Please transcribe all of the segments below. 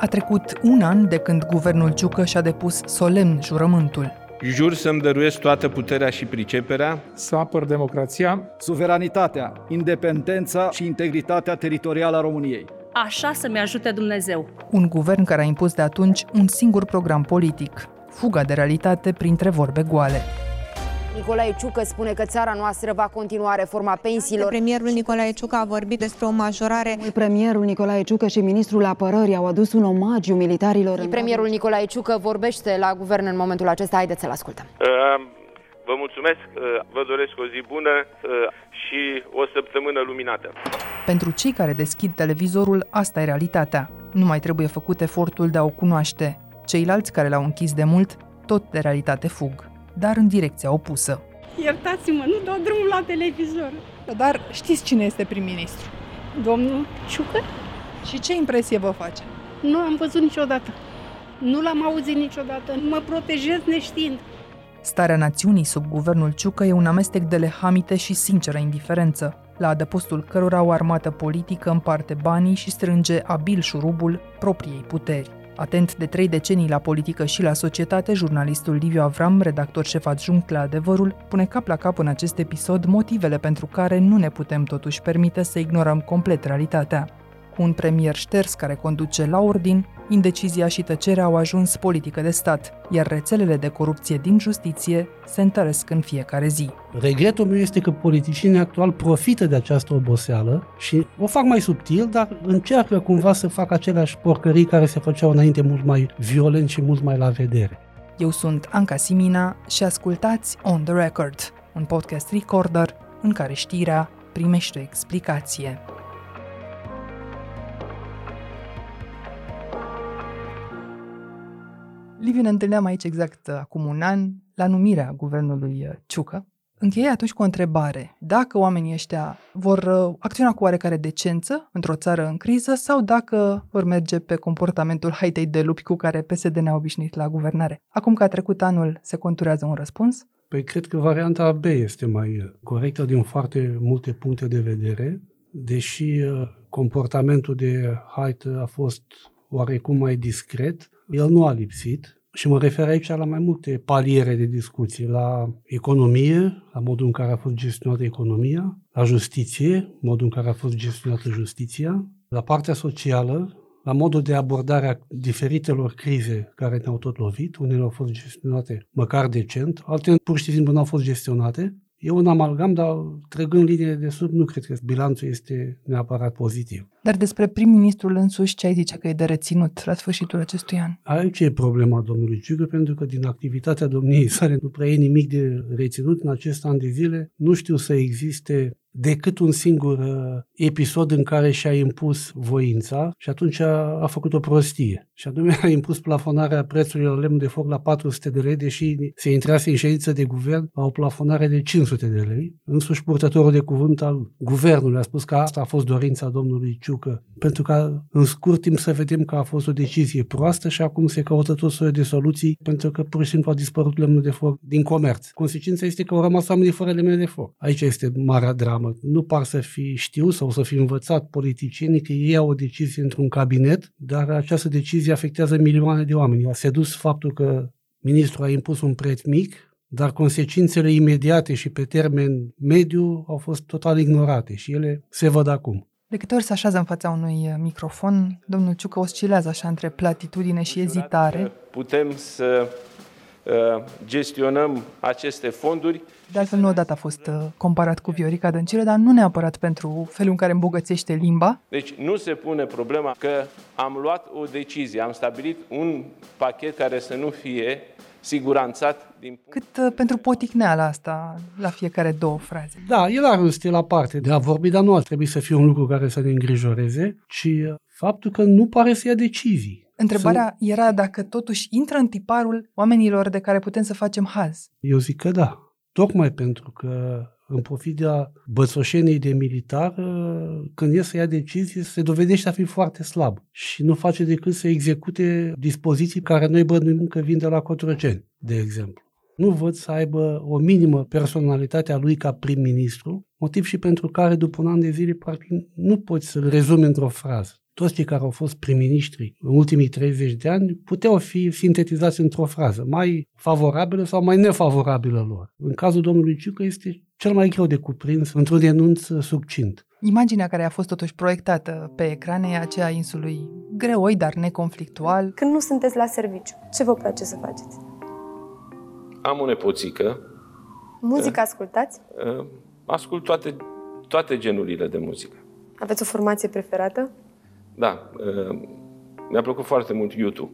A trecut un an de când guvernul Ciucă și-a depus solemn jurământul. Jur să-mi dăruiesc toată puterea și priceperea să apăr democrația, suveranitatea, independența și integritatea teritorială a României. Așa să-mi ajute Dumnezeu. Un guvern care a impus de atunci un singur program politic, fuga de realitate printre vorbe goale. Nicolae Ciucă spune că țara noastră va continua reforma pensiilor. Premierul Nicolae Ciucă a vorbit despre o majorare. Premierul Nicolae Ciucă și ministrul apărării au adus un omagiu militarilor. Premierul Nicolae Ciucă vorbește la guvern în momentul acesta. Haideți să-l ascultăm. Uh, vă mulțumesc, uh, vă doresc o zi bună uh, și o săptămână luminată. Pentru cei care deschid televizorul, asta e realitatea. Nu mai trebuie făcut efortul de a o cunoaște. Ceilalți care l-au închis de mult, tot de realitate fug dar în direcția opusă. Iertați-mă, nu dau drumul la televizor. Dar știți cine este prim-ministru? Domnul Ciucă? Și ce impresie vă face? Nu am văzut niciodată. Nu l-am auzit niciodată. Mă protejez neștiind. Starea națiunii sub guvernul Ciucă e un amestec de lehamite și sinceră indiferență, la adăpostul cărora o armată politică împarte banii și strânge abil șurubul propriei puteri. Atent de trei decenii la politică și la societate, jurnalistul Liviu Avram, redactor șef adjunct la Adevărul, pune cap la cap în acest episod motivele pentru care nu ne putem totuși permite să ignorăm complet realitatea cu un premier șters care conduce la ordin, indecizia și tăcerea au ajuns politică de stat, iar rețelele de corupție din justiție se întăresc în fiecare zi. Regretul meu este că politicienii actual profită de această oboseală și o fac mai subtil, dar încearcă cumva să facă aceleași porcării care se făceau înainte mult mai violent și mult mai la vedere. Eu sunt Anca Simina și ascultați On The Record, un podcast recorder în care știrea primește o explicație. Liviu, ne întâlneam aici exact uh, acum un an, la numirea guvernului uh, Ciucă. Încheie atunci cu o întrebare. Dacă oamenii ăștia vor uh, acționa cu oarecare decență într-o țară în criză sau dacă vor merge pe comportamentul haitei de lupi cu care PSD ne-a obișnuit la guvernare. Acum că a trecut anul, se conturează un răspuns? Păi cred că varianta B este mai corectă din foarte multe puncte de vedere, deși comportamentul de haită a fost oarecum mai discret, el nu a lipsit și mă refer aici la mai multe paliere de discuții, la economie, la modul în care a fost gestionată economia, la justiție, modul în care a fost gestionată justiția, la partea socială, la modul de abordare a diferitelor crize care ne-au tot lovit, unele au fost gestionate măcar decent, altele pur și simplu nu au fost gestionate E un amalgam, dar trăgând linie de sub, nu cred că bilanțul este neapărat pozitiv. Dar despre prim-ministrul însuși, ce ai zice că e de reținut la sfârșitul acestui an? Aici e problema domnului Ciugă, pentru că din activitatea domniei sale nu prea e nimic de reținut în acest an de zile. Nu știu să existe decât un singur uh, episod în care și-a impus voința și atunci a, a făcut o prostie. Și anume a impus plafonarea prețurilor lemn de foc la 400 de lei, deși se intrase în ședință de guvern la o plafonare de 500 de lei. Însuși purtătorul de cuvânt al guvernului a spus că asta a fost dorința domnului Ciucă, pentru că în scurt timp să vedem că a fost o decizie proastă și acum se caută tot soiul de soluții pentru că pur și simplu a dispărut lemnul de foc din comerț. Consecința este că au rămas oamenii fără lemne de foc. Aici este marea dramă seamă. Nu par să fi știut sau să fi învățat politicienii că ei au o decizie într-un cabinet, dar această decizie afectează milioane de oameni. A sedus faptul că ministrul a impus un preț mic, dar consecințele imediate și pe termen mediu au fost total ignorate și ele se văd acum. De câte ori se așează în fața unui uh, microfon, domnul Ciucă oscilează așa între platitudine și ezitare. Putem să Uh, gestionăm aceste fonduri. De altfel, nu odată a fost uh, comparat cu Viorica Dăncilă, dar nu neapărat pentru felul în care îmbogățește limba. Deci nu se pune problema că am luat o decizie, am stabilit un pachet care să nu fie siguranțat din punct... Cât uh, pentru poticneala asta la fiecare două fraze. Da, el are un stil aparte de a vorbi, dar nu ar trebui să fie un lucru care să ne îngrijoreze, ci faptul că nu pare să ia decizii. Întrebarea să... era dacă totuși intră în tiparul oamenilor de care putem să facem haz. Eu zic că da. Tocmai pentru că în pofida bățoșenii de militar, când e să ia decizii, se dovedește a fi foarte slab și nu face decât să execute dispoziții care noi bănuim că vin de la Cotroceni, de exemplu. Nu văd să aibă o minimă personalitate a lui ca prim-ministru, motiv și pentru care după un an de zile practic nu poți să-l rezumi într-o frază. Toți cei care au fost prim-ministri în ultimii 30 de ani puteau fi sintetizați într-o frază, mai favorabilă sau mai nefavorabilă lor. În cazul domnului Ciucă este cel mai greu de cuprins într-un denunț succint. Imaginea care a fost totuși proiectată pe ecrane e aceea insului greoi, dar neconflictual. Când nu sunteți la serviciu, ce vă place să faceți? Am o nepoțică. Muzică ascultați? Ascult toate, toate genurile de muzică. Aveți o formație preferată? Da, mi-a plăcut foarte mult YouTube.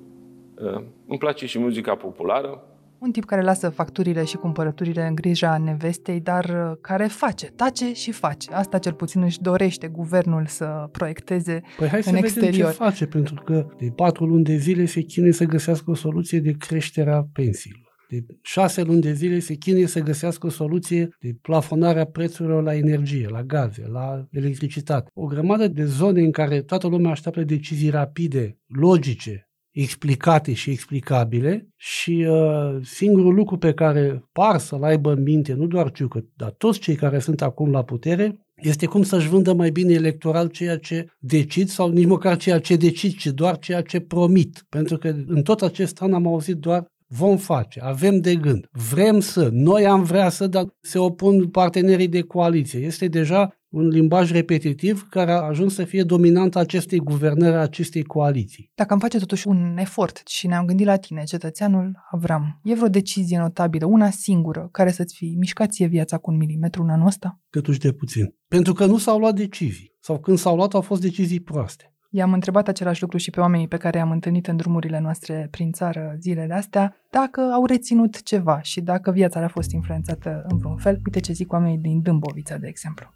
Îmi place și muzica populară. Un tip care lasă facturile și cumpărăturile în grija nevestei, dar care face, tace și face. Asta cel puțin își dorește guvernul să proiecteze păi hai în să exterior. Vedem ce face, pentru că de patru luni de zile se chinuie să găsească o soluție de creștere a pensiilor. De șase luni de zile se chinuie să găsească o soluție de plafonare a prețurilor la energie, la gaze, la electricitate. O grămadă de zone în care toată lumea așteaptă decizii rapide, logice, explicate și explicabile și uh, singurul lucru pe care par să-l aibă în minte, nu doar Ciucă, dar toți cei care sunt acum la putere, este cum să-și vândă mai bine electoral ceea ce decid sau nici măcar ceea ce decid, ci doar ceea ce promit. Pentru că în tot acest an am auzit doar vom face, avem de gând, vrem să, noi am vrea să, dar se opun partenerii de coaliție. Este deja un limbaj repetitiv care a ajuns să fie dominant acestei guvernări, acestei coaliții. Dacă am face totuși un efort și ne-am gândit la tine, cetățeanul Avram, e vreo decizie notabilă, una singură, care să-ți fi mișcat ție viața cu un milimetru în anul ăsta? Câtuși de puțin. Pentru că nu s-au luat decizii. Sau când s-au luat, au fost decizii proaste. I-am întrebat același lucru și pe oamenii pe care i-am întâlnit în drumurile noastre prin țară zilele astea, dacă au reținut ceva și dacă viața le-a fost influențată în vreun fel. Uite ce zic oamenii din Dâmbovița, de exemplu.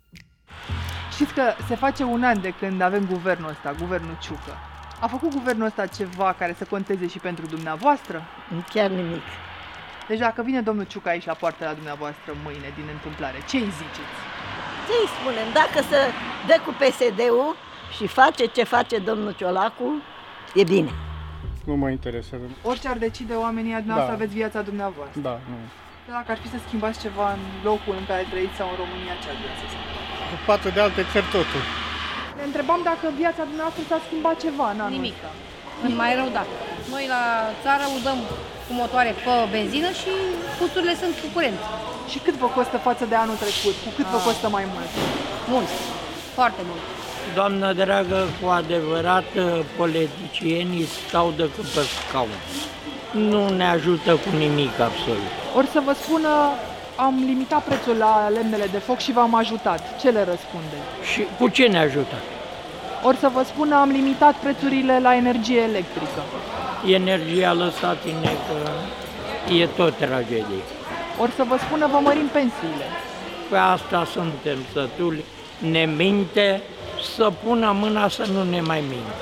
Știți că se face un an de când avem guvernul ăsta, guvernul Ciucă. A făcut guvernul ăsta ceva care să conteze și pentru dumneavoastră? Chiar nimic. Deci dacă vine domnul Ciucă aici la poartă la dumneavoastră mâine din întâmplare, ce îi ziceți? Ce îi spunem? Dacă să dă cu PSD-ul și face ce face domnul Ciolacu, e bine. Nu mă interesează. Orice ar decide oamenii, dumneavoastră Da. aveți viața dumneavoastră. Da, nu. Dacă ar fi să schimbați ceva în locul în care trăiți sau în România, ce ar vrea să schimbați? Cu față de alte țări totul. Ne întrebam dacă viața dumneavoastră s-a schimbat ceva în anul Nimic. ăsta. În mai rău, da. Noi la țară udăm cu motoare pe benzină și puțurile sunt cu curent. Și cât vă costă față de anul trecut? Cu cât vă Ah. costă mai mult? Mult. Foarte mult. Doamnă dragă, cu adevărat politicienii stau de pe scaun. Nu ne ajută cu nimic absolut. Ori să vă spună, am limitat prețul la lemnele de foc și v-am ajutat. Ce le răspunde? Și cu ce ne ajută? Ori să vă spună, am limitat prețurile la energie electrică. Energia lăsat-ne că e tot tragedie. Ori să vă spună, vă mărim pensiile. Pe asta suntem sătuli. Ne minte să pună mâna să nu ne mai minte.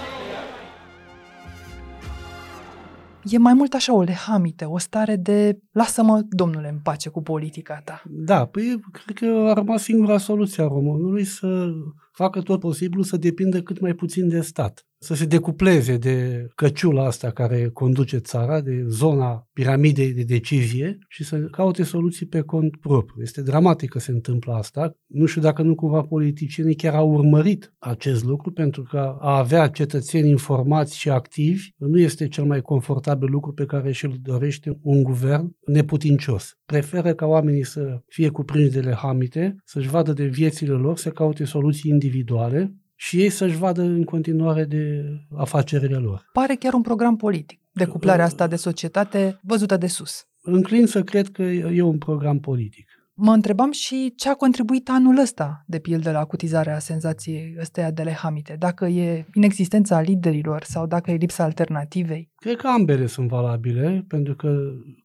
E mai mult așa o lehamite, o stare de lasă-mă, domnule, în pace cu politica ta. Da, păi cred că a rămas singura soluție a românului să facă tot posibilul să depindă cât mai puțin de stat. Să se decupleze de căciula asta care conduce țara, de zona piramidei de decizie și să caute soluții pe cont propriu. Este dramatic că se întâmplă asta. Nu știu dacă nu cumva politicienii chiar au urmărit acest lucru, pentru că a avea cetățeni informați și activi nu este cel mai confortabil lucru pe care și-l dorește un guvern neputincios. Preferă ca oamenii să fie cuprinși de lehamite, să-și vadă de viețile lor, să caute soluții individuale și ei să-și vadă în continuare de afacerile lor. Pare chiar un program politic, decuplarea asta de societate văzută de sus. Înclin să cred că e un program politic. Mă întrebam și ce a contribuit anul ăsta, de pildă, la acutizarea senzației ăsteia de lehamite. Dacă e inexistența liderilor sau dacă e lipsa alternativei. Cred că ambele sunt valabile, pentru că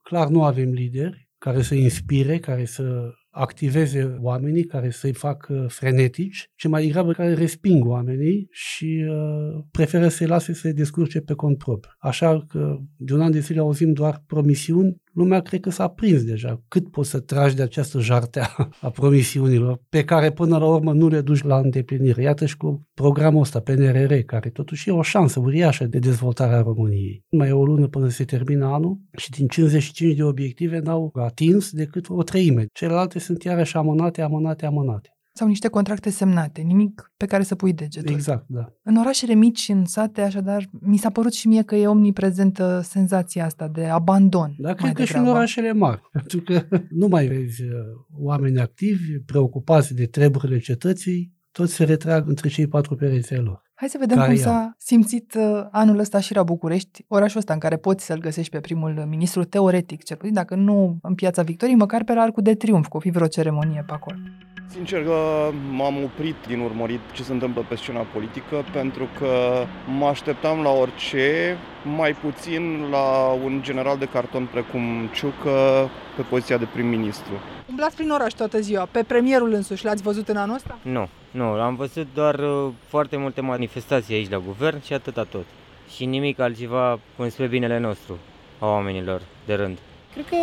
clar nu avem lideri care să inspire, care să activeze oamenii, care să-i facă frenetici, ci mai degrabă care resping oamenii și uh, preferă să-i lase să se descurce pe cont propriu. Așa că de un an de zile auzim doar promisiuni, lumea cred că s-a prins deja. Cât poți să tragi de această jartea a promisiunilor pe care până la urmă nu le duci la îndeplinire? Iată și cu programul ăsta, PNRR, care totuși e o șansă uriașă de dezvoltare a României. Mai e o lună până se termină anul și din 55 de obiective n-au atins decât o treime. Celelalte sunt iarăși amânate, amânate, amânate. Sau niște contracte semnate, nimic pe care să pui degetul. Exact, da. În orașele mici și în sate, așadar, mi s-a părut și mie că e omniprezentă senzația asta de abandon. Da, cred că și în orașele mari, pentru că nu mai vezi uh, oameni activi, preocupați de treburile cetății, toți se retrag între cei patru pereți ai lor. Hai să vedem cum s-a simțit uh, anul ăsta și la București, orașul ăsta în care poți să-l găsești pe primul ministru teoretic, cel puțin, dacă nu în Piața Victoriei, măcar pe la Arcul de Triumf, cu o fi vreo ceremonie pe acolo. Sincer că m-am oprit din urmărit ce se întâmplă pe scena politică pentru că mă așteptam la orice, mai puțin la un general de carton precum Ciucă pe poziția de prim-ministru. Umblați prin oraș toată ziua. Pe premierul însuși l-ați văzut în anul ăsta? Nu, nu. Am văzut doar uh, foarte multe manifestații aici la guvern și atâta tot. Și nimic altceva spre binele nostru, a oamenilor de rând. Cred că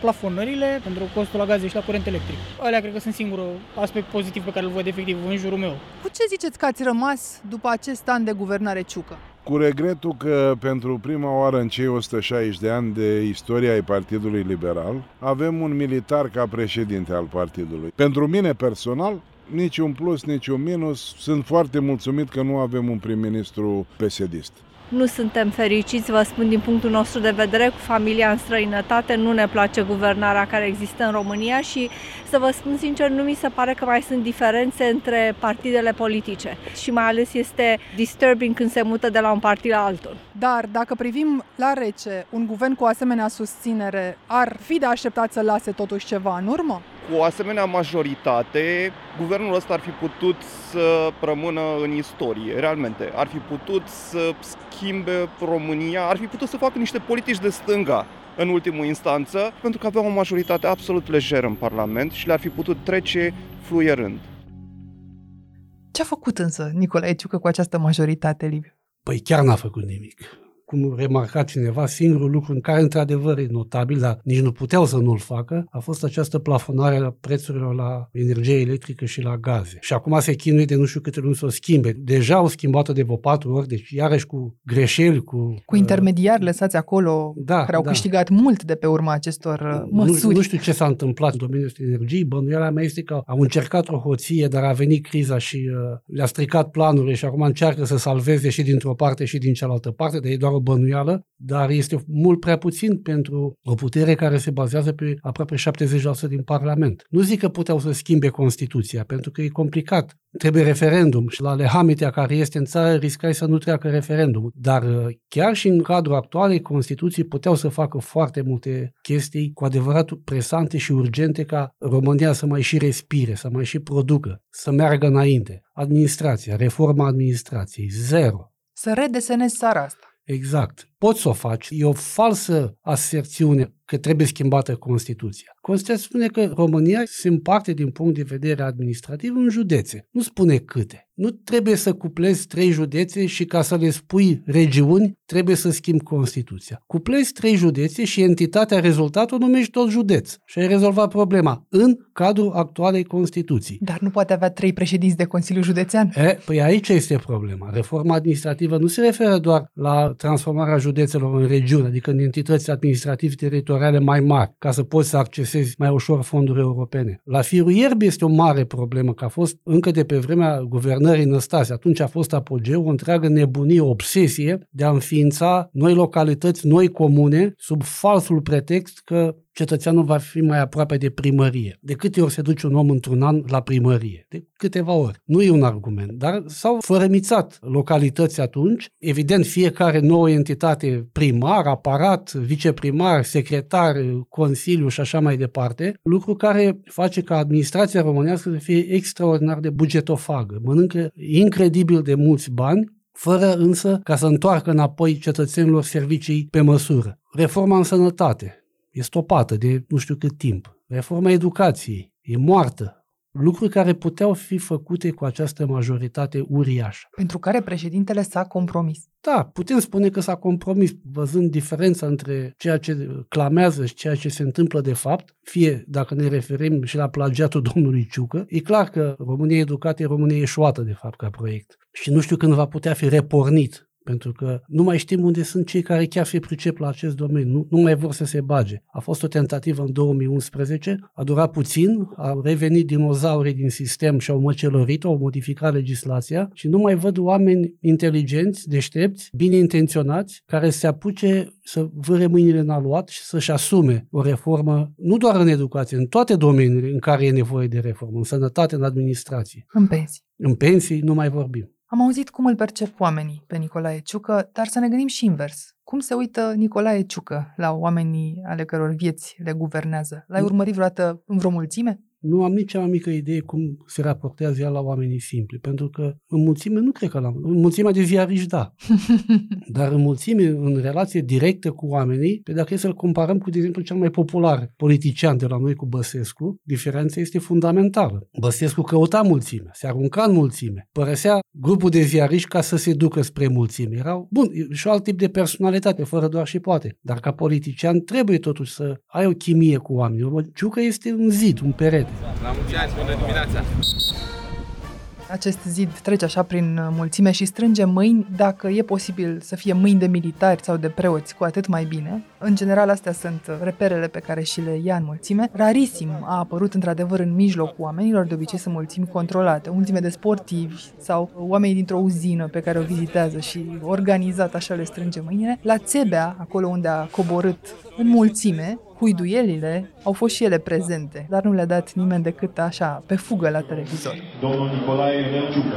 plafonările pentru costul la gaze și la curent electric. Alea cred că sunt singurul aspect pozitiv pe care îl văd efectiv în jurul meu. Cu ce ziceți că ați rămas după acest an de guvernare Ciucă? Cu regretul că pentru prima oară în cei 160 de ani de istoria ai Partidului Liberal avem un militar ca președinte al partidului. Pentru mine personal, nici un plus, nici un minus. Sunt foarte mulțumit că nu avem un prim-ministru pesedist nu suntem fericiți, vă spun din punctul nostru de vedere, cu familia în străinătate, nu ne place guvernarea care există în România și să vă spun sincer, nu mi se pare că mai sunt diferențe între partidele politice și mai ales este disturbing când se mută de la un partid la altul. Dar dacă privim la rece, un guvern cu asemenea susținere ar fi de așteptat să lase totuși ceva în urmă? Cu o asemenea majoritate, guvernul ăsta ar fi putut să rămână în istorie, realmente. Ar fi putut să schimbe România, ar fi putut să facă niște politici de stânga în ultimul instanță, pentru că avea o majoritate absolut lejeră în Parlament și le-ar fi putut trece fluierând. Ce a făcut însă Nicolae Ciucă cu această majoritate, Liviu? Păi chiar n-a făcut nimic cum remarca cineva, singurul lucru în care într-adevăr e notabil, dar nici nu puteau să nu-l facă, a fost această plafonare a prețurilor la energie electrică și la gaze. Și acum se chinuie de nu știu câte luni să o schimbe. Deja au schimbat-o de vreo patru ori, deci iarăși cu greșeli, cu... Cu intermediari lăsați acolo, da, care au da. câștigat mult de pe urma acestor uh, măsuri. Nu, nu știu ce s-a întâmplat în domeniul energiei, bănuiala mea este că au încercat o hoție, dar a venit criza și uh, le-a stricat planurile și acum încearcă să salveze și dintr-o parte și din cealaltă parte, dar e doar o bănuială, dar este mult prea puțin pentru o putere care se bazează pe aproape 70% din Parlament. Nu zic că puteau să schimbe Constituția, pentru că e complicat. Trebuie referendum și la lehamitea care este în țară riscai să nu treacă referendum. Dar uh, chiar și în cadrul actualei Constituții puteau să facă foarte multe chestii cu adevărat presante și urgente ca România să mai și respire, să mai și producă, să meargă înainte. Administrația, reforma administrației, zero. Să redesenezi țara asta. Exact. Poți să o faci. E o falsă aserțiune că trebuie schimbată Constituția. Constituția spune că România se împarte din punct de vedere administrativ în județe. Nu spune câte. Nu trebuie să cuplezi trei județe și ca să le spui regiuni, trebuie să schimbi Constituția. Cuplezi trei județe și entitatea rezultatul numești tot județ. Și ai rezolvat problema în cadrul actualei Constituții. Dar nu poate avea trei președinți de Consiliu Județean? E, păi aici este problema. Reforma administrativă nu se referă doar la transformarea județelor în regiuni, adică în entități administrative teritoriale mai mari, ca să poți să accesezi mai ușor fonduri europene. La firul ierbii este o mare problemă, că a fost încă de pe vremea guvernării Năstase. Atunci a fost apogeu o întreagă nebunie, o obsesie de a înființa noi localități, noi comune, sub falsul pretext că cetățeanul va fi mai aproape de primărie. De câte ori se duce un om într-un an la primărie? De câteva ori. Nu e un argument, dar s-au fărămițat localități atunci. Evident, fiecare nouă entitate, primar, aparat, viceprimar, secretar, consiliu și așa mai departe, lucru care face ca administrația românească să fie extraordinar de bugetofagă. Mănâncă incredibil de mulți bani fără însă ca să întoarcă înapoi cetățenilor servicii pe măsură. Reforma în sănătate, e stopată de nu știu cât timp. Reforma educației e moartă. Lucruri care puteau fi făcute cu această majoritate uriașă. Pentru care președintele s-a compromis. Da, putem spune că s-a compromis, văzând diferența între ceea ce clamează și ceea ce se întâmplă de fapt, fie dacă ne referim și la plagiatul domnului Ciucă, e clar că România Educată e România eșuată de fapt ca proiect. Și nu știu când va putea fi repornit pentru că nu mai știm unde sunt cei care chiar se pricep la acest domeniu, nu, nu mai vor să se bage. A fost o tentativă în 2011, a durat puțin, a revenit dinozaurii din sistem și au măcelorit, au modificat legislația și nu mai văd oameni inteligenți, deștepți, bine intenționați, care se apuce să vâre mâinile în aluat și să-și asume o reformă, nu doar în educație, în toate domeniile în care e nevoie de reformă, în sănătate, în administrație. În pensii. În pensii nu mai vorbim. Am auzit cum îl percep oamenii pe Nicolae Ciucă, dar să ne gândim și invers. Cum se uită Nicolae Ciucă la oamenii ale căror vieți le guvernează? L-ai urmărit vreodată în vreo mulțime? Nu am nici cea mai mică idee cum se raportează ea la oamenii simpli, pentru că în mulțime nu cred că la în mulțimea de ziariști, da. Dar în mulțime, în relație directă cu oamenii, pe dacă e să-l comparăm cu, de exemplu, cel mai popular politician de la noi cu Băsescu, diferența este fundamentală. Băsescu căuta mulțime, se arunca în mulțime, părăsea grupul de ziariști ca să se ducă spre mulțime. Erau, bun, și alt tip de personalitate, fără doar și poate. Dar ca politician trebuie totuși să ai o chimie cu oamenii. Ciucă este un zid, un perete. La mulți ani, bună dimineața! Acest zid trece așa prin uh, mulțime și strânge mâini, dacă e posibil să fie mâini de militari sau de preoți, cu atât mai bine. În general, astea sunt uh, reperele pe care și le ia în mulțime. Rarisim a apărut într-adevăr în mijlocul oamenilor, de obicei sunt mulțimi controlate, mulțime de sportivi sau oameni dintr-o uzină pe care o vizitează și organizat așa le strânge mâinile. La Țebea, acolo unde a coborât în mulțime, huiduielile au fost și ele prezente, dar nu le-a dat nimeni decât așa, pe fugă la televizor. Domnul Nicolae Nelciucă.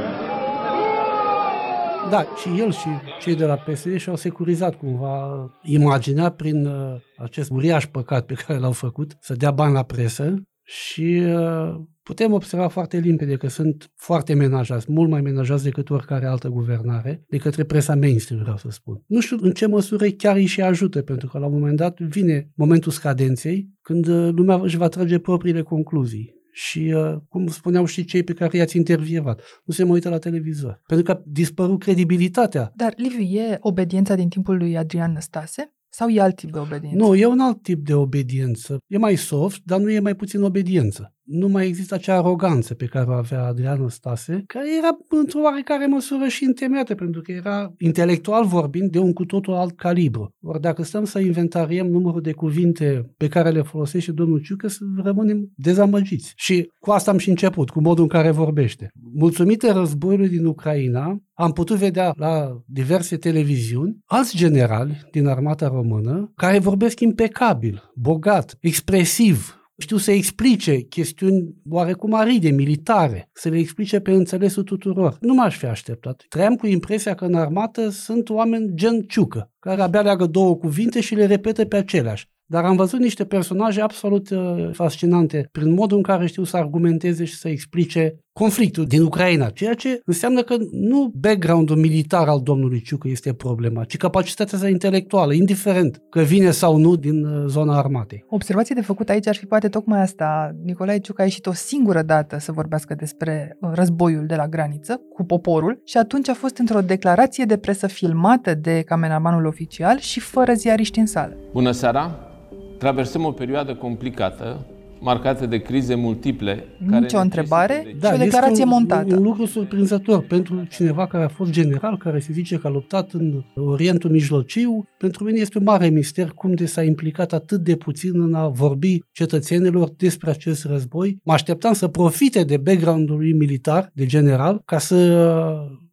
Da, și el și cei de la PSD și-au securizat cumva imaginea prin uh, acest uriaș păcat pe care l-au făcut, să dea bani la presă și uh, putem observa foarte limpede că sunt foarte menajați, mult mai menajați decât oricare altă guvernare, de către presa mainstream, vreau să spun. Nu știu în ce măsură chiar îi și ajută, pentru că la un moment dat vine momentul scadenței, când uh, lumea își va trage propriile concluzii. Și, uh, cum spuneau și cei pe care i-ați intervievat, nu se mai uită la televizor. Pentru că a dispărut credibilitatea. Dar, Liviu, e obediența din timpul lui Adrian Năstase? Sau e alt tip de obediență? Nu, e un alt tip de obediență. E mai soft, dar nu e mai puțin obediență nu mai există acea aroganță pe care o avea Adrian Stase, care era într-o oarecare măsură și întemeiată, pentru că era intelectual vorbind de un cu totul alt calibru. Ori dacă stăm să inventariem numărul de cuvinte pe care le folosește domnul Ciucă, să rămânem dezamăgiți. Și cu asta am și început, cu modul în care vorbește. Mulțumită războiului din Ucraina, am putut vedea la diverse televiziuni alți generali din armata română care vorbesc impecabil, bogat, expresiv, știu să explice chestiuni oarecum aride, militare, să le explice pe înțelesul tuturor. Nu m-aș fi așteptat. Trăiam cu impresia că în armată sunt oameni gen ciucă, care abia leagă două cuvinte și le repetă pe aceleași. Dar am văzut niște personaje absolut uh, fascinante prin modul în care știu să argumenteze și să explice conflictul din Ucraina, ceea ce înseamnă că nu background-ul militar al domnului Ciucă este problema, ci capacitatea sa intelectuală, indiferent că vine sau nu din uh, zona armatei. Observație de făcut aici ar fi poate tocmai asta. Nicolae Ciucă a ieșit o singură dată să vorbească despre uh, războiul de la graniță cu poporul și atunci a fost într-o declarație de presă filmată de cameramanul oficial și fără ziariști în sală. Bună seara! Traversăm o perioadă complicată, marcată de crize multiple. Nici o întrebare da, și o declarație un, montată. Un, un lucru surprinzător pentru cineva care a fost general, care se zice că a luptat în Orientul Mijlociu. Pentru mine este un mare mister cum de s-a implicat atât de puțin în a vorbi cetățenilor despre acest război. Mă așteptam să profite de background-ul lui militar, de general, ca să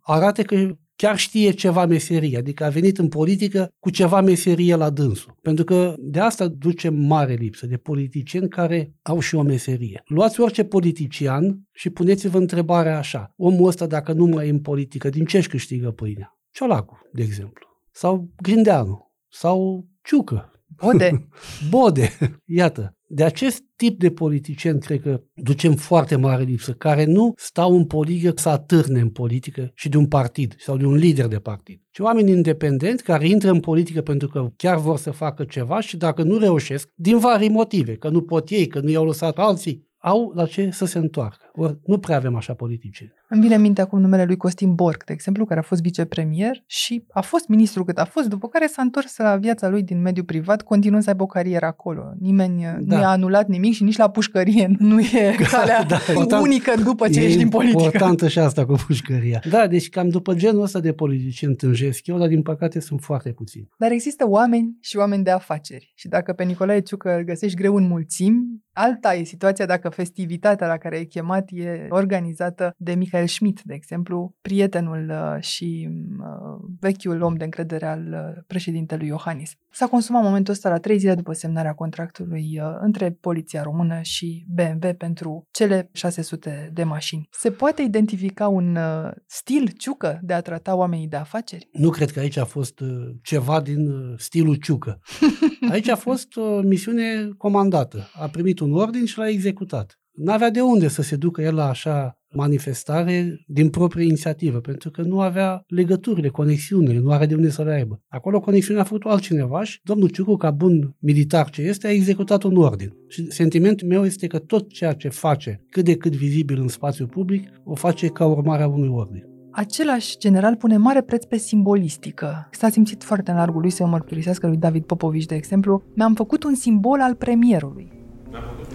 arate că chiar știe ceva meserie, adică a venit în politică cu ceva meserie la dânsul. Pentru că de asta duce mare lipsă de politicieni care au și o meserie. Luați orice politician și puneți-vă întrebarea așa. Omul ăsta, dacă nu mai e în politică, din ce își câștigă pâinea? Ciolacu, de exemplu. Sau Grindeanu. Sau Ciucă. Bode. Bode. Iată. De acest tip de politicieni cred că ducem foarte mare lipsă, care nu stau în politică să atârne în politică și de un partid sau de un lider de partid, ci oameni independenți care intră în politică pentru că chiar vor să facă ceva și dacă nu reușesc, din vari motive, că nu pot ei, că nu i-au lăsat alții, au la ce să se întoarcă. Or, nu prea avem așa politicieni. Îmi vine în minte acum numele lui Costin Borc, de exemplu, care a fost vicepremier și a fost ministru cât a fost, după care s-a întors la viața lui din mediul privat, continuând să aibă o carieră acolo. Nimeni da. nu i-a anulat nimic și nici la pușcărie nu e calea da, important, unică după ce ești din politică. E importantă și asta cu pușcăria. Da, deci cam după genul ăsta de politicieni tânjesc eu, dar din păcate sunt foarte puțini. Dar există oameni și oameni de afaceri. Și dacă pe Nicolae Ciucă îl găsești greu în mulțimi, alta e situația dacă festivitatea la care e chemat e organizată de Michael Schmidt, de exemplu, prietenul uh, și uh, vechiul om de încredere al uh, președintelui Iohannis. S-a consumat momentul ăsta la trei zile după semnarea contractului între Poliția Română și BMW pentru cele 600 de mașini. Se poate identifica un stil ciucă de a trata oamenii de afaceri? Nu cred că aici a fost ceva din stilul ciucă. Aici a fost o misiune comandată. A primit un ordin și l-a executat. N-avea de unde să se ducă el la așa manifestare din proprie inițiativă, pentru că nu avea legăturile, conexiunile, nu are de unde să le aibă. Acolo conexiunea a făcut altcineva și domnul Ciucu, ca bun militar ce este, a executat un ordin. Și sentimentul meu este că tot ceea ce face, cât de cât vizibil în spațiu public, o face ca urmare a unui ordin. Același general pune mare preț pe simbolistică. S-a simțit foarte în largul lui să mărturisească lui David Popovici, de exemplu, mi-am făcut un simbol al premierului. Mi-am făcut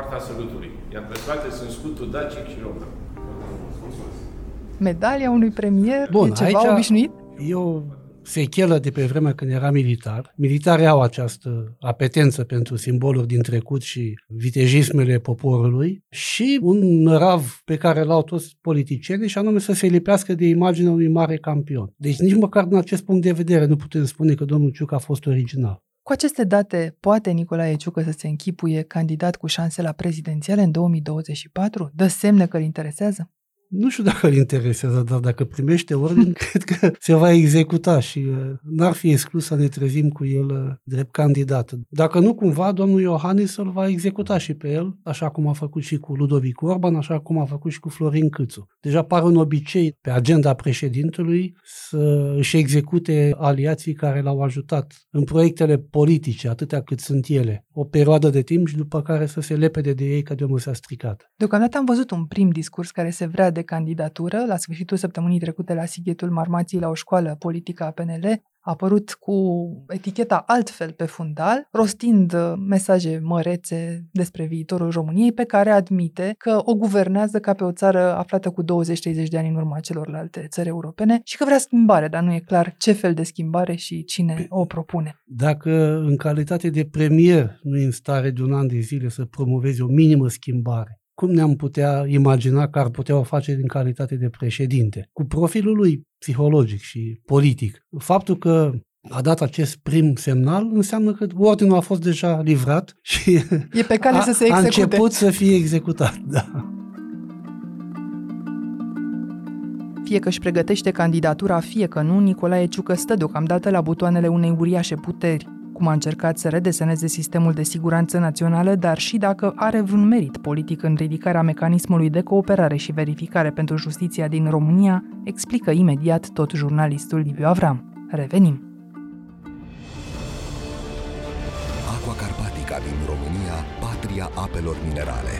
Partea salutului. Iar pe spate sunt scutul dacic și roman. Medalia unui premier Bun, e ceva aici obișnuit? Eu sechelă de pe vremea când era militar. Militarii au această apetență pentru simboluri din trecut și vitejismele poporului și un nărav pe care l-au toți politicienii și anume să se lipească de imaginea unui mare campion. Deci nici măcar din acest punct de vedere nu putem spune că domnul Ciuc a fost original. Cu aceste date, poate Nicolae Ciucă să se închipuie candidat cu șanse la prezidențiale în 2024? Dă semne că îl interesează? Nu știu dacă îl interesează, dar dacă primește ordin, cred că se va executa și uh, n-ar fi exclus să ne trezim cu el uh, drept candidat. Dacă nu, cumva, domnul Iohannis îl va executa și pe el, așa cum a făcut și cu Ludovic Orban, așa cum a făcut și cu Florin Câțu. Deja pare un obicei pe agenda președintelui să își execute aliații care l-au ajutat în proiectele politice, atâtea cât sunt ele, o perioadă de timp și după care să se lepede de ei ca de o măsea stricată. Deocamdată am văzut un prim discurs care se vrea de candidatură la sfârșitul săptămânii trecute la Sighetul Marmației la o școală politică a PNL, a apărut cu eticheta altfel pe fundal, rostind uh, mesaje mărețe despre viitorul României, pe care admite că o guvernează ca pe o țară aflată cu 20-30 de ani în urma celorlalte țări europene și că vrea schimbare, dar nu e clar ce fel de schimbare și cine o propune. Dacă în calitate de premier nu e în stare de un an de zile să promovezi o minimă schimbare, cum ne-am putea imagina că ar putea o face din calitate de președinte, cu profilul lui psihologic și politic. Faptul că a dat acest prim semnal înseamnă că ordinul a fost deja livrat și e pe cale a, să se execute. a început să fie executat. Da. Fie că își pregătește candidatura, fie că nu, Nicolae Ciucă stă deocamdată la butoanele unei uriașe puteri cum a încercat să redeseneze sistemul de siguranță națională, dar și dacă are vreun merit politic în ridicarea mecanismului de cooperare și verificare pentru justiția din România, explică imediat tot jurnalistul Liviu Avram. Revenim! Aqua Carpatica din România, patria apelor minerale.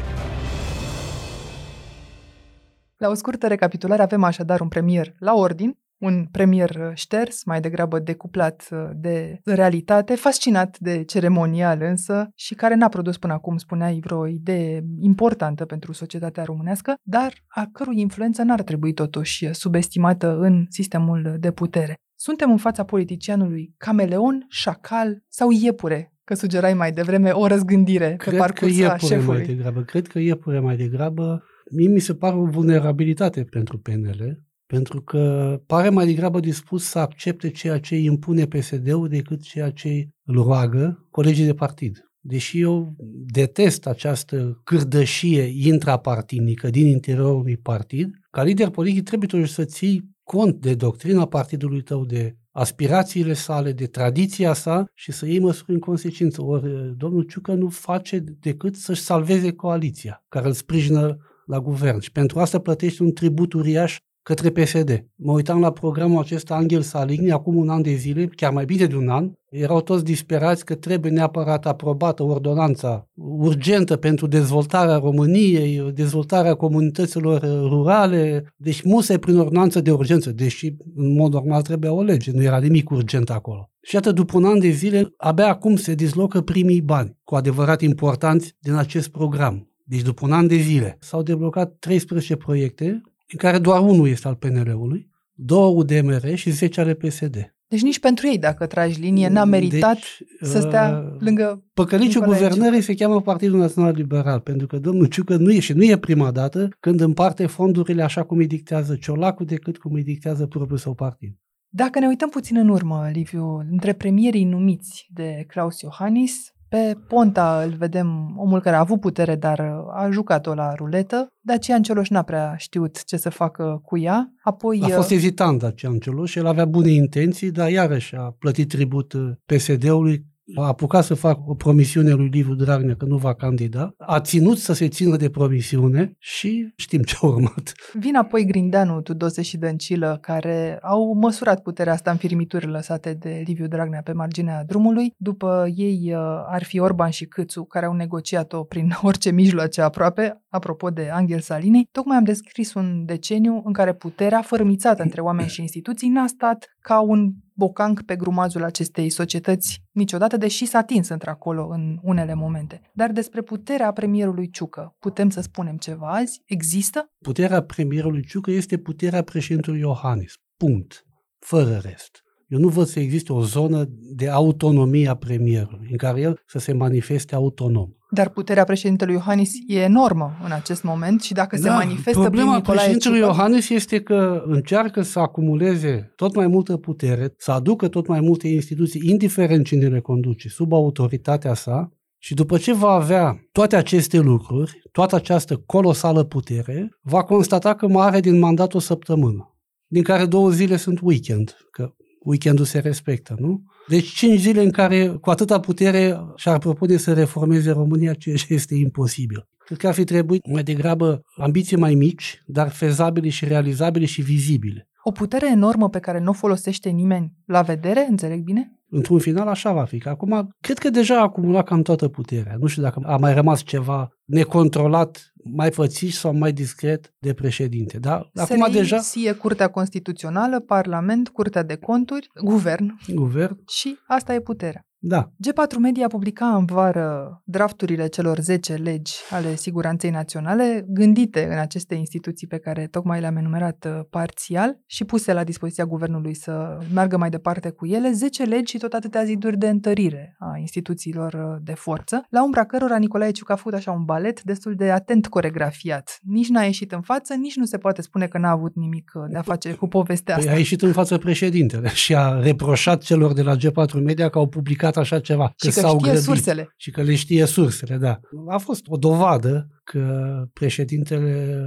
La o scurtă recapitulare avem așadar un premier la ordin, un premier uh, șters, mai degrabă decuplat uh, de realitate, fascinat de ceremonial însă și care n-a produs până acum, spuneai, vreo idee importantă pentru societatea românească, dar a cărui influență n-ar trebui totuși subestimată în sistemul de putere. Suntem în fața politicianului cameleon, șacal sau iepure, că sugerai mai devreme o răzgândire Cred pe parcursul că iepure șefului. mai degrabă. Cred că iepure mai degrabă. Mie mi se pare o vulnerabilitate pentru PNL, pentru că pare mai degrabă dispus să accepte ceea ce îi impune PSD-ul decât ceea ce îl roagă colegii de partid. Deși eu detest această cârdășie intrapartinică din interiorul unui partid, ca lider politic trebuie totuși să ții cont de doctrina partidului tău, de aspirațiile sale, de tradiția sa și să iei măsuri în consecință. Ori domnul Ciucă nu face decât să-și salveze coaliția care îl sprijină la guvern și pentru asta plătește un tribut uriaș către PSD. Mă uitam la programul acesta Angel Saligny acum un an de zile, chiar mai bine de un an, erau toți disperați că trebuie neapărat aprobată ordonanța urgentă pentru dezvoltarea României, dezvoltarea comunităților rurale, deci musai prin ordonanță de urgență, deși în mod normal trebuia o lege, nu era nimic urgent acolo. Și atât după un an de zile, abia acum se dislocă primii bani, cu adevărat importanți, din acest program. Deci după un an de zile s-au deblocat 13 proiecte, din care doar unul este al PNL-ului, două UDMR și 10 ale PSD. Deci nici pentru ei, dacă tragi linie, n-a meritat deci, să stea uh, lângă Păcăliciul guvernării se cheamă Partidul Național Liberal, pentru că domnul Ciucă nu e și nu e prima dată când împarte fondurile așa cum îi dictează Ciolacu decât cum îi dictează propriul său partid. Dacă ne uităm puțin în urmă, Liviu, între premierii numiți de Claus Iohannis, pe Ponta îl vedem omul care a avut putere, dar a jucat-o la ruletă. Dacian Cioloș n-a prea știut ce să facă cu ea. Apoi, a fost ezitant Dacian Cioloș, el avea bune intenții, dar iarăși a plătit tribut PSD-ului a apucat să facă o promisiune lui Liviu Dragnea că nu va candida, a ținut să se țină de promisiune și știm ce a urmat. Vin apoi Grindeanu, Tudose și Dăncilă, care au măsurat puterea asta în firmituri lăsate de Liviu Dragnea pe marginea drumului. După ei uh, ar fi Orban și Câțu, care au negociat-o prin orice mijloace aproape, apropo de Angel Salini. Tocmai am descris un deceniu în care puterea, fărâmițată între oameni și instituții, n-a stat ca un bocanc pe grumazul acestei societăți niciodată, deși s-a atins într-acolo în unele momente. Dar despre puterea premierului Ciucă, putem să spunem ceva azi? Există? Puterea premierului Ciucă este puterea președintelui Iohannis. Punct. Fără rest. Eu nu văd să existe o zonă de autonomie a premierului, în care el să se manifeste autonom. Dar puterea președintelui Iohannis e enormă în acest moment și dacă da, se manifestă problema prin Nicolae președintelui Ciucă... Iohannis este că încearcă să acumuleze tot mai multă putere, să aducă tot mai multe instituții, indiferent cine le conduce, sub autoritatea sa, și după ce va avea toate aceste lucruri, toată această colosală putere, va constata că mai are din mandat o săptămână, din care două zile sunt weekend, că weekendul se respectă, nu? Deci cinci zile în care cu atâta putere și-ar propune să reformeze România, ceea ce este imposibil. Cred că ar fi trebuit mai degrabă ambiții mai mici, dar fezabile și realizabile și vizibile. O putere enormă pe care nu o folosește nimeni la vedere, înțeleg bine? Într-un final așa va fi. Că acum, cred că deja a acumulat cam toată puterea. Nu știu dacă a mai rămas ceva necontrolat, mai fățiș sau mai discret de președinte. Da? Acum deja... e Curtea Constituțională, Parlament, Curtea de Conturi, Guvern. Guvern. Și asta e puterea. Da. G4 Media publica în vară drafturile celor 10 legi ale siguranței naționale gândite în aceste instituții pe care tocmai le-am enumerat uh, parțial și puse la dispoziția guvernului să meargă mai departe cu ele, 10 legi și tot atâtea ziduri de întărire a instituțiilor uh, de forță, la umbra cărora Nicolae Ciucă a făcut așa un balet destul de atent coregrafiat. Nici n-a ieșit în față, nici nu se poate spune că n-a avut nimic uh, de a face cu povestea păi asta. a ieșit în față președintele și a reproșat celor de la G4 Media că au publicat așa ceva. Și că, s-au știe grăbit. sursele. Și că le știe sursele, da. A fost o dovadă că președintele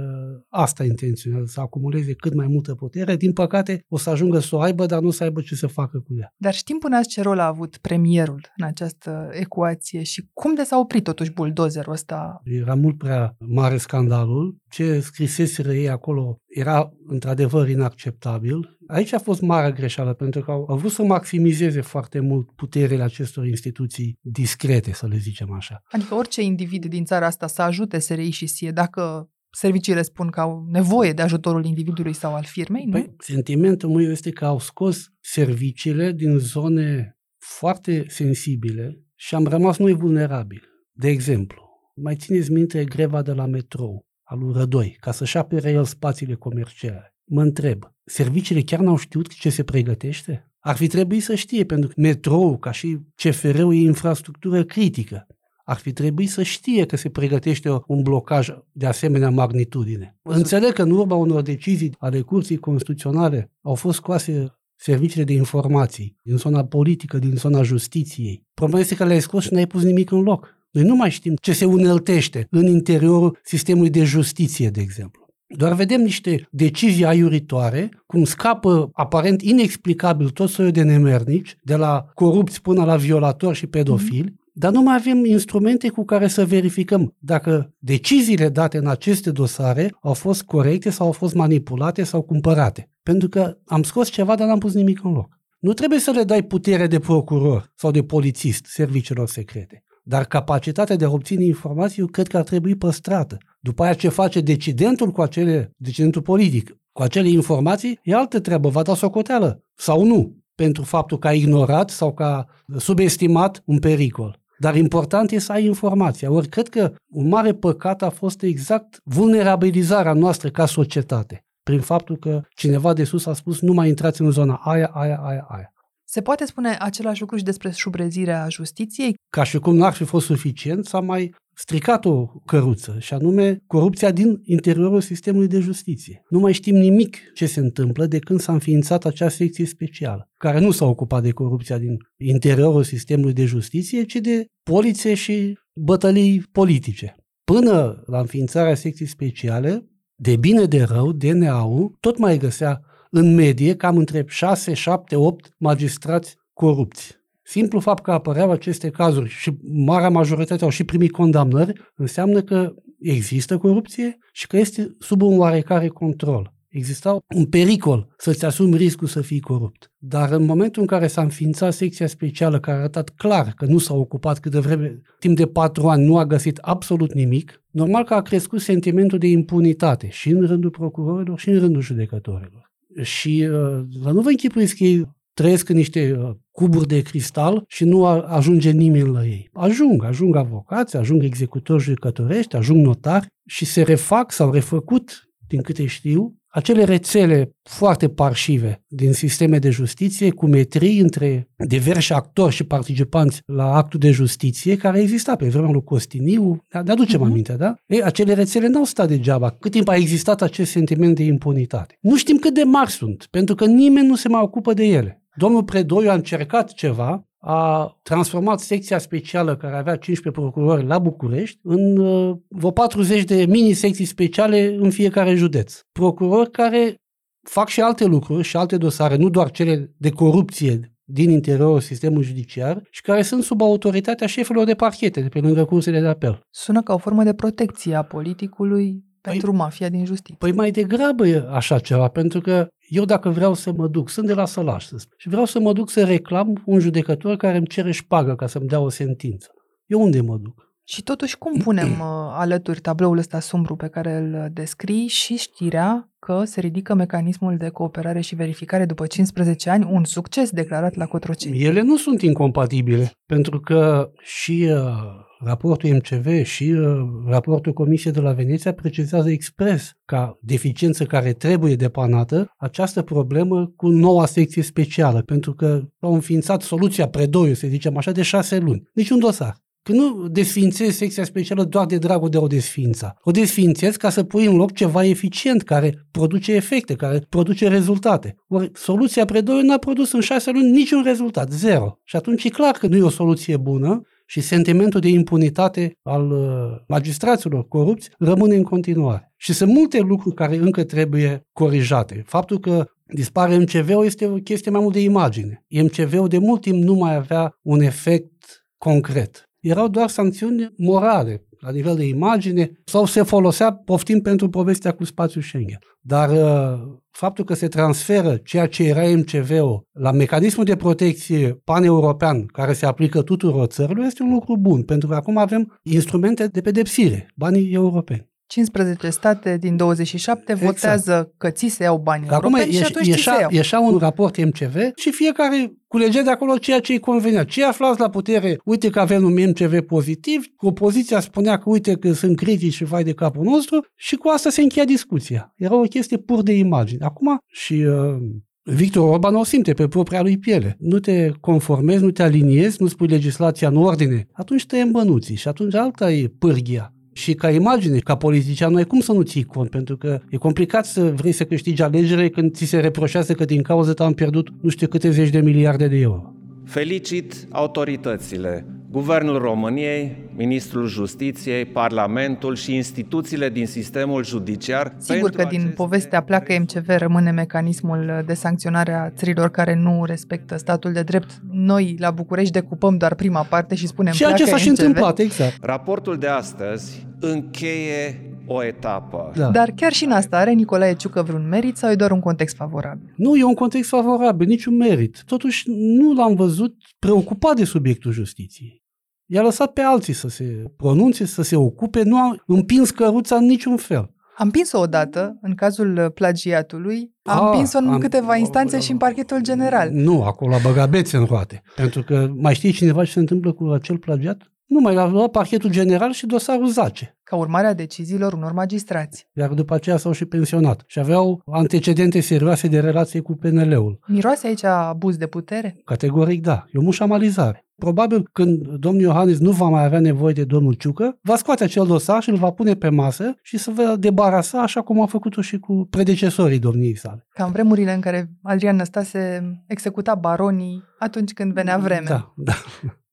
asta intenționează, să acumuleze cât mai multă putere. Din păcate, o să ajungă să o aibă, dar nu să aibă ce să facă cu ea. Dar știm până azi ce rol a avut premierul în această ecuație și cum de s-a oprit totuși buldozerul ăsta? Era mult prea mare scandalul. Ce scriseseră ei acolo era într-adevăr inacceptabil. Aici a fost mare greșeală, pentru că au vrut să maximizeze foarte mult puterile acestor instituții discrete, să le zicem așa. Adică orice individ din țara asta să ajute SRI și SIE, dacă serviciile spun că au nevoie de ajutorul individului sau al firmei, nu? Păi, sentimentul meu este că au scos serviciile din zone foarte sensibile și am rămas noi vulnerabili. De exemplu, mai țineți minte greva de la metrou, al lui Rădoi, ca să-și apere el spațiile comerciale. Mă întreb, serviciile chiar n-au știut ce se pregătește? Ar fi trebuit să știe, pentru că metrou, ca și CFR-ul, e infrastructură critică. Ar fi trebuit să știe că se pregătește un blocaj de asemenea magnitudine. Înțeleg că în urma unor decizii ale Curții Constituționale au fost scoase serviciile de informații din zona politică, din zona justiției. Problema este că le-ai scos și n-ai pus nimic în loc. Noi nu mai știm ce se uneltește în interiorul sistemului de justiție, de exemplu. Doar vedem niște decizii aiuritoare, cum scapă aparent inexplicabil tot soiul de nemernici, de la corupți până la violatori și pedofili, dar nu mai avem instrumente cu care să verificăm dacă deciziile date în aceste dosare au fost corecte sau au fost manipulate sau cumpărate. Pentru că am scos ceva, dar n-am pus nimic în loc. Nu trebuie să le dai putere de procuror sau de polițist serviciilor secrete. Dar capacitatea de a obține informații, eu cred că ar trebui păstrată. După aia ce face decidentul cu acele, decidentul politic, cu acele informații, e altă treabă, va da socoteală sau nu, pentru faptul că a ignorat sau că a subestimat un pericol. Dar important e să ai informația. Ori cred că un mare păcat a fost exact vulnerabilizarea noastră ca societate. Prin faptul că cineva de sus a spus nu mai intrați în zona aia, aia, aia, aia. Se poate spune același lucru și despre șubrezirea justiției? Ca și cum n-ar fi fost suficient, s-a mai stricat o căruță, și anume corupția din interiorul sistemului de justiție. Nu mai știm nimic ce se întâmplă de când s-a înființat acea secție specială, care nu s-a ocupat de corupția din interiorul sistemului de justiție, ci de poliție și bătălii politice. Până la înființarea secției speciale, de bine de rău, DNA-ul tot mai găsea în medie cam între 6, 7, 8 magistrați corupți. Simplu fapt că apăreau aceste cazuri și marea majoritate au și primit condamnări, înseamnă că există corupție și că este sub un oarecare control. Exista un pericol să-ți asumi riscul să fii corupt. Dar în momentul în care s-a înființat secția specială care a arătat clar că nu s-a ocupat cât de vreme, timp de patru ani, nu a găsit absolut nimic, normal că a crescut sentimentul de impunitate și în rândul procurorilor și în rândul judecătorilor. Și uh, nu vă închipuiți că ei trăiesc în niște uh, cuburi de cristal și nu ajunge nimeni la ei. Ajung, ajung avocați, ajung executori judecătorești, ajung notari și se refac sau refăcut, din câte știu, acele rețele foarte parșive din sisteme de justiție cu metrii între diversi actori și participanți la actul de justiție care exista pe vremea lui Costiniu, ne aducem uh-huh. aminte, da? Ei, acele rețele n-au stat degeaba cât timp a existat acest sentiment de impunitate. Nu știm cât de mari sunt, pentru că nimeni nu se mai ocupă de ele. Domnul Predoiu a încercat ceva, a transformat secția specială care avea 15 procurori la București în uh, vreo 40 de mini-secții speciale în fiecare județ. Procurori care fac și alte lucruri și alte dosare, nu doar cele de corupție din interiorul sistemului judiciar și care sunt sub autoritatea șefilor de parchete de pe lângă cursele de apel. Sună ca o formă de protecție a politicului pentru păi, mafia din justiție. Păi mai degrabă e așa ceva, pentru că eu dacă vreau să mă duc, sunt de la Sălaș și vreau să mă duc să reclam un judecător care îmi cere șpagă ca să-mi dea o sentință. Eu unde mă duc? Și totuși cum punem uh, alături tabloul ăsta sumbru pe care îl descrii și știrea că se ridică mecanismul de cooperare și verificare după 15 ani, un succes declarat la Cotroceni? Ele nu sunt incompatibile, pentru că și uh, raportul MCV și uh, raportul Comisiei de la Veneția precizează expres ca deficiență care trebuie depanată această problemă cu noua secție specială, pentru că au înființat soluția predoiu, să zicem așa, de șase luni. Niciun dosar. Că nu desfințezi secția specială doar de dragul de a o desfința. O desfințezi ca să pui în loc ceva eficient, care produce efecte, care produce rezultate. Ori soluția predoiu n-a produs în șase luni niciun rezultat, zero. Și atunci e clar că nu e o soluție bună și sentimentul de impunitate al uh, magistraților corupți rămâne în continuare. Și sunt multe lucruri care încă trebuie corijate. Faptul că dispare MCV-ul este o chestie mai mult de imagine. MCV-ul de mult timp nu mai avea un efect concret. Erau doar sancțiuni morale, la nivel de imagine, sau se folosea, poftim, pentru povestea cu spațiul Schengen. Dar uh, faptul că se transferă ceea ce era MCV-ul la mecanismul de protecție paneuropean care se aplică tuturor țărilor este un lucru bun, pentru că acum avem instrumente de pedepsire, banii europeni. 15 state din 27 exact. votează că ți se iau banii Acum europeni și atunci ieșa, se iau. ieșa un raport MCV și fiecare culegea de acolo ceea ce îi convenea. Cei aflați la putere, uite că avem un MCV pozitiv, opoziția spunea că uite că sunt critici și vai de capul nostru și cu asta se încheia discuția. Era o chestie pur de imagine. Acum și uh, Victor Orban o simte pe propria lui piele. Nu te conformezi, nu te aliniezi, nu spui legislația în ordine, atunci te îmbănuții și atunci alta e pârghia. Și ca imagine, ca politician, noi cum să nu ții cont? Pentru că e complicat să vrei să câștigi alegerile când ți se reproșează că din cauza ta am pierdut nu știu câte zeci de miliarde de euro. Felicit autoritățile Guvernul României, Ministrul Justiției, Parlamentul și instituțiile din sistemul judiciar. Sigur că din povestea pleacă MCV rămâne mecanismul de sancționare a țărilor care nu respectă statul de drept. Noi la București decupăm doar prima parte și spunem Ceea ce s-a și întâmplat, exact. Raportul de astăzi încheie o etapă. Da. Dar chiar și în asta are Nicolae Ciucă vreun merit sau e doar un context favorabil? Nu, e un context favorabil, niciun merit. Totuși nu l-am văzut preocupat de subiectul justiției. I-a lăsat pe alții să se pronunțe, să se ocupe, nu a împins căruța în niciun fel. Am împins-o odată, în cazul plagiatului, am a, împins-o în am, câteva instanțe a, și în parchetul general. Nu, acolo a băgat bețe în roate. Pentru că mai știi cineva ce se întâmplă cu acel plagiat? Nu mai l-a luat parchetul general și dosarul zace. Ca urmare a deciziilor unor magistrați. Iar după aceea s-au și pensionat și aveau antecedente serioase de relație cu PNL-ul. Miroase aici abuz de putere? Categoric da. E o mușamalizare. Probabil când domnul Iohannis nu va mai avea nevoie de domnul Ciucă, va scoate acel dosar și îl va pune pe masă și să va debarasa așa cum a făcut-o și cu predecesorii domniei sale. Ca în vremurile în care Adrian Năstase executa baronii atunci când venea vremea. Da, da.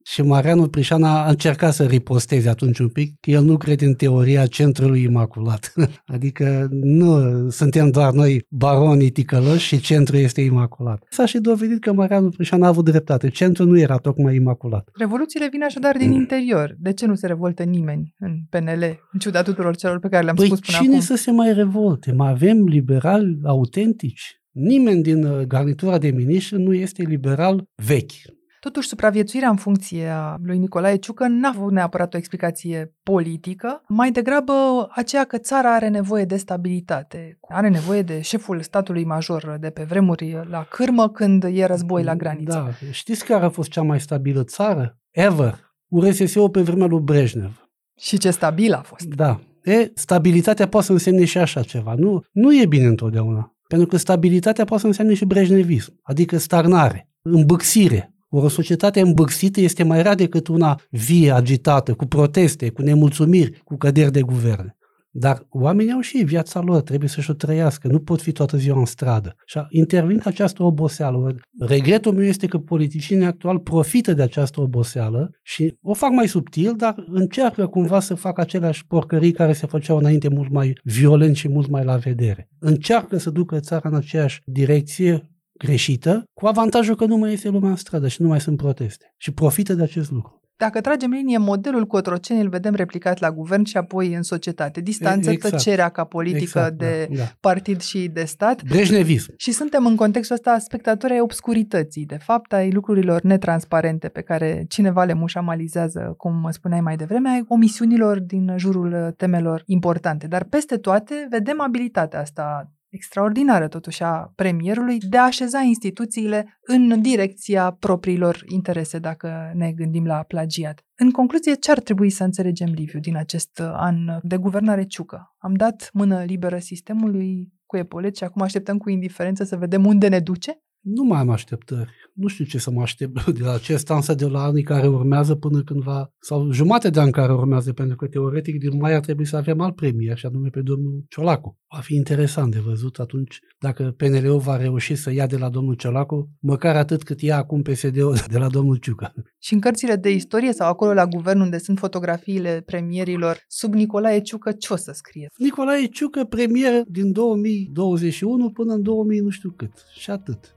Și Marianu Prișan a încercat să riposteze atunci un pic că el nu crede în teoria centrului imaculat. adică nu suntem doar noi baronii ticăloși și centrul este imaculat. S-a și dovedit că Marianu Prișan a avut dreptate. Centrul nu era tocmai imaculat. Revoluțiile vin așadar din interior. De ce nu se revoltă nimeni în PNL, în ciuda tuturor celor pe care le-am păi spus până cine acum? să se mai revolte? Mai avem liberali autentici? Nimeni din uh, garnitura de miniștri nu este liberal vechi. Totuși, supraviețuirea în funcție a lui Nicolae Ciucă n-a avut neapărat o explicație politică, mai degrabă aceea că țara are nevoie de stabilitate, are nevoie de șeful statului major de pe vremuri la cârmă când e război la graniță. Da, știți care a fost cea mai stabilă țară? Ever. URSS-ul pe vremea lui Brejnev. Și ce stabil a fost. Da. E, stabilitatea poate să însemne și așa ceva. Nu, nu e bine întotdeauna. Pentru că stabilitatea poate să însemne și brejnevism, adică stagnare, îmbâxire, o societate îmbârțită este mai rea decât una vie, agitată, cu proteste, cu nemulțumiri, cu căderi de guverne. Dar oamenii au și viața lor, trebuie să-și o trăiască, nu pot fi toată ziua în stradă. Și intervine această oboseală. Regretul meu este că politicienii actuali profită de această oboseală și o fac mai subtil, dar încearcă cumva să facă aceleași porcării care se făceau înainte mult mai violent și mult mai la vedere. Încearcă să ducă țara în aceeași direcție, greșită, cu avantajul că nu mai este lumea în stradă și nu mai sunt proteste. Și profită de acest lucru. Dacă tragem linie, modelul Cotroceni îl vedem replicat la guvern și apoi în societate. Distanță, exact. tăcerea ca politică exact, de da, da. partid și de stat. Brejnevism. Și suntem în contextul ăsta spectatori ai obscurității, de fapt, ai lucrurilor netransparente pe care cineva le mușamalizează, cum mă spuneai mai devreme, ai omisiunilor din jurul temelor importante. Dar peste toate vedem abilitatea asta extraordinară totuși a premierului de a așeza instituțiile în direcția propriilor interese, dacă ne gândim la plagiat. În concluzie, ce ar trebui să înțelegem, Liviu, din acest an de guvernare ciucă? Am dat mână liberă sistemului cu epolet și acum așteptăm cu indiferență să vedem unde ne duce? Nu mai am așteptări. Nu știu ce să mă aștept de la acest an sau de la anii care urmează până cândva, sau jumate de ani care urmează, pentru că teoretic din mai ar trebui să avem alt premier, și anume pe domnul Ciolacu. Va fi interesant de văzut atunci dacă PNL-ul va reuși să ia de la domnul Ciolacu măcar atât cât ia acum PSD-ul de la domnul Ciucă. Și în cărțile de istorie sau acolo la guvern unde sunt fotografiile premierilor sub Nicolae Ciucă, ce o să scrie? Nicolae Ciucă premier din 2021 până în 2000 nu știu cât. Și atât.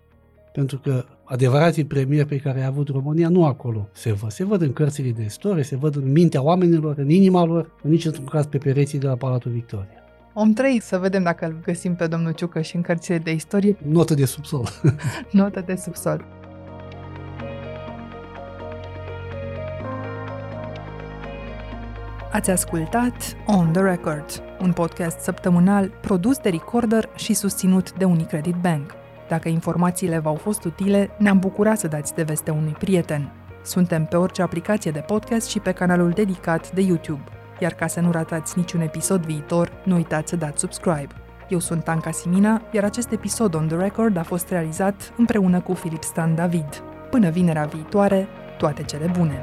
Pentru că adevărații premieri pe care a avut România nu acolo se văd. Se văd în cărțile de istorie, se văd în mintea oamenilor, în inima lor, în niciun caz pe pereții de la Palatul Victoria. Om 3, să vedem dacă îl găsim pe domnul Ciucă și în cărțile de istorie. Notă de subsol. Notă de subsol. Ați ascultat On The Record, un podcast săptămânal produs de Recorder și susținut de Unicredit Bank. Dacă informațiile v-au fost utile, ne-am bucurat să dați de veste unui prieten. Suntem pe orice aplicație de podcast și pe canalul dedicat de YouTube. Iar ca să nu ratați niciun episod viitor, nu uitați să dați subscribe. Eu sunt Anca Simina, iar acest episod On The Record a fost realizat împreună cu Filip Stan David. Până vinerea viitoare, toate cele bune!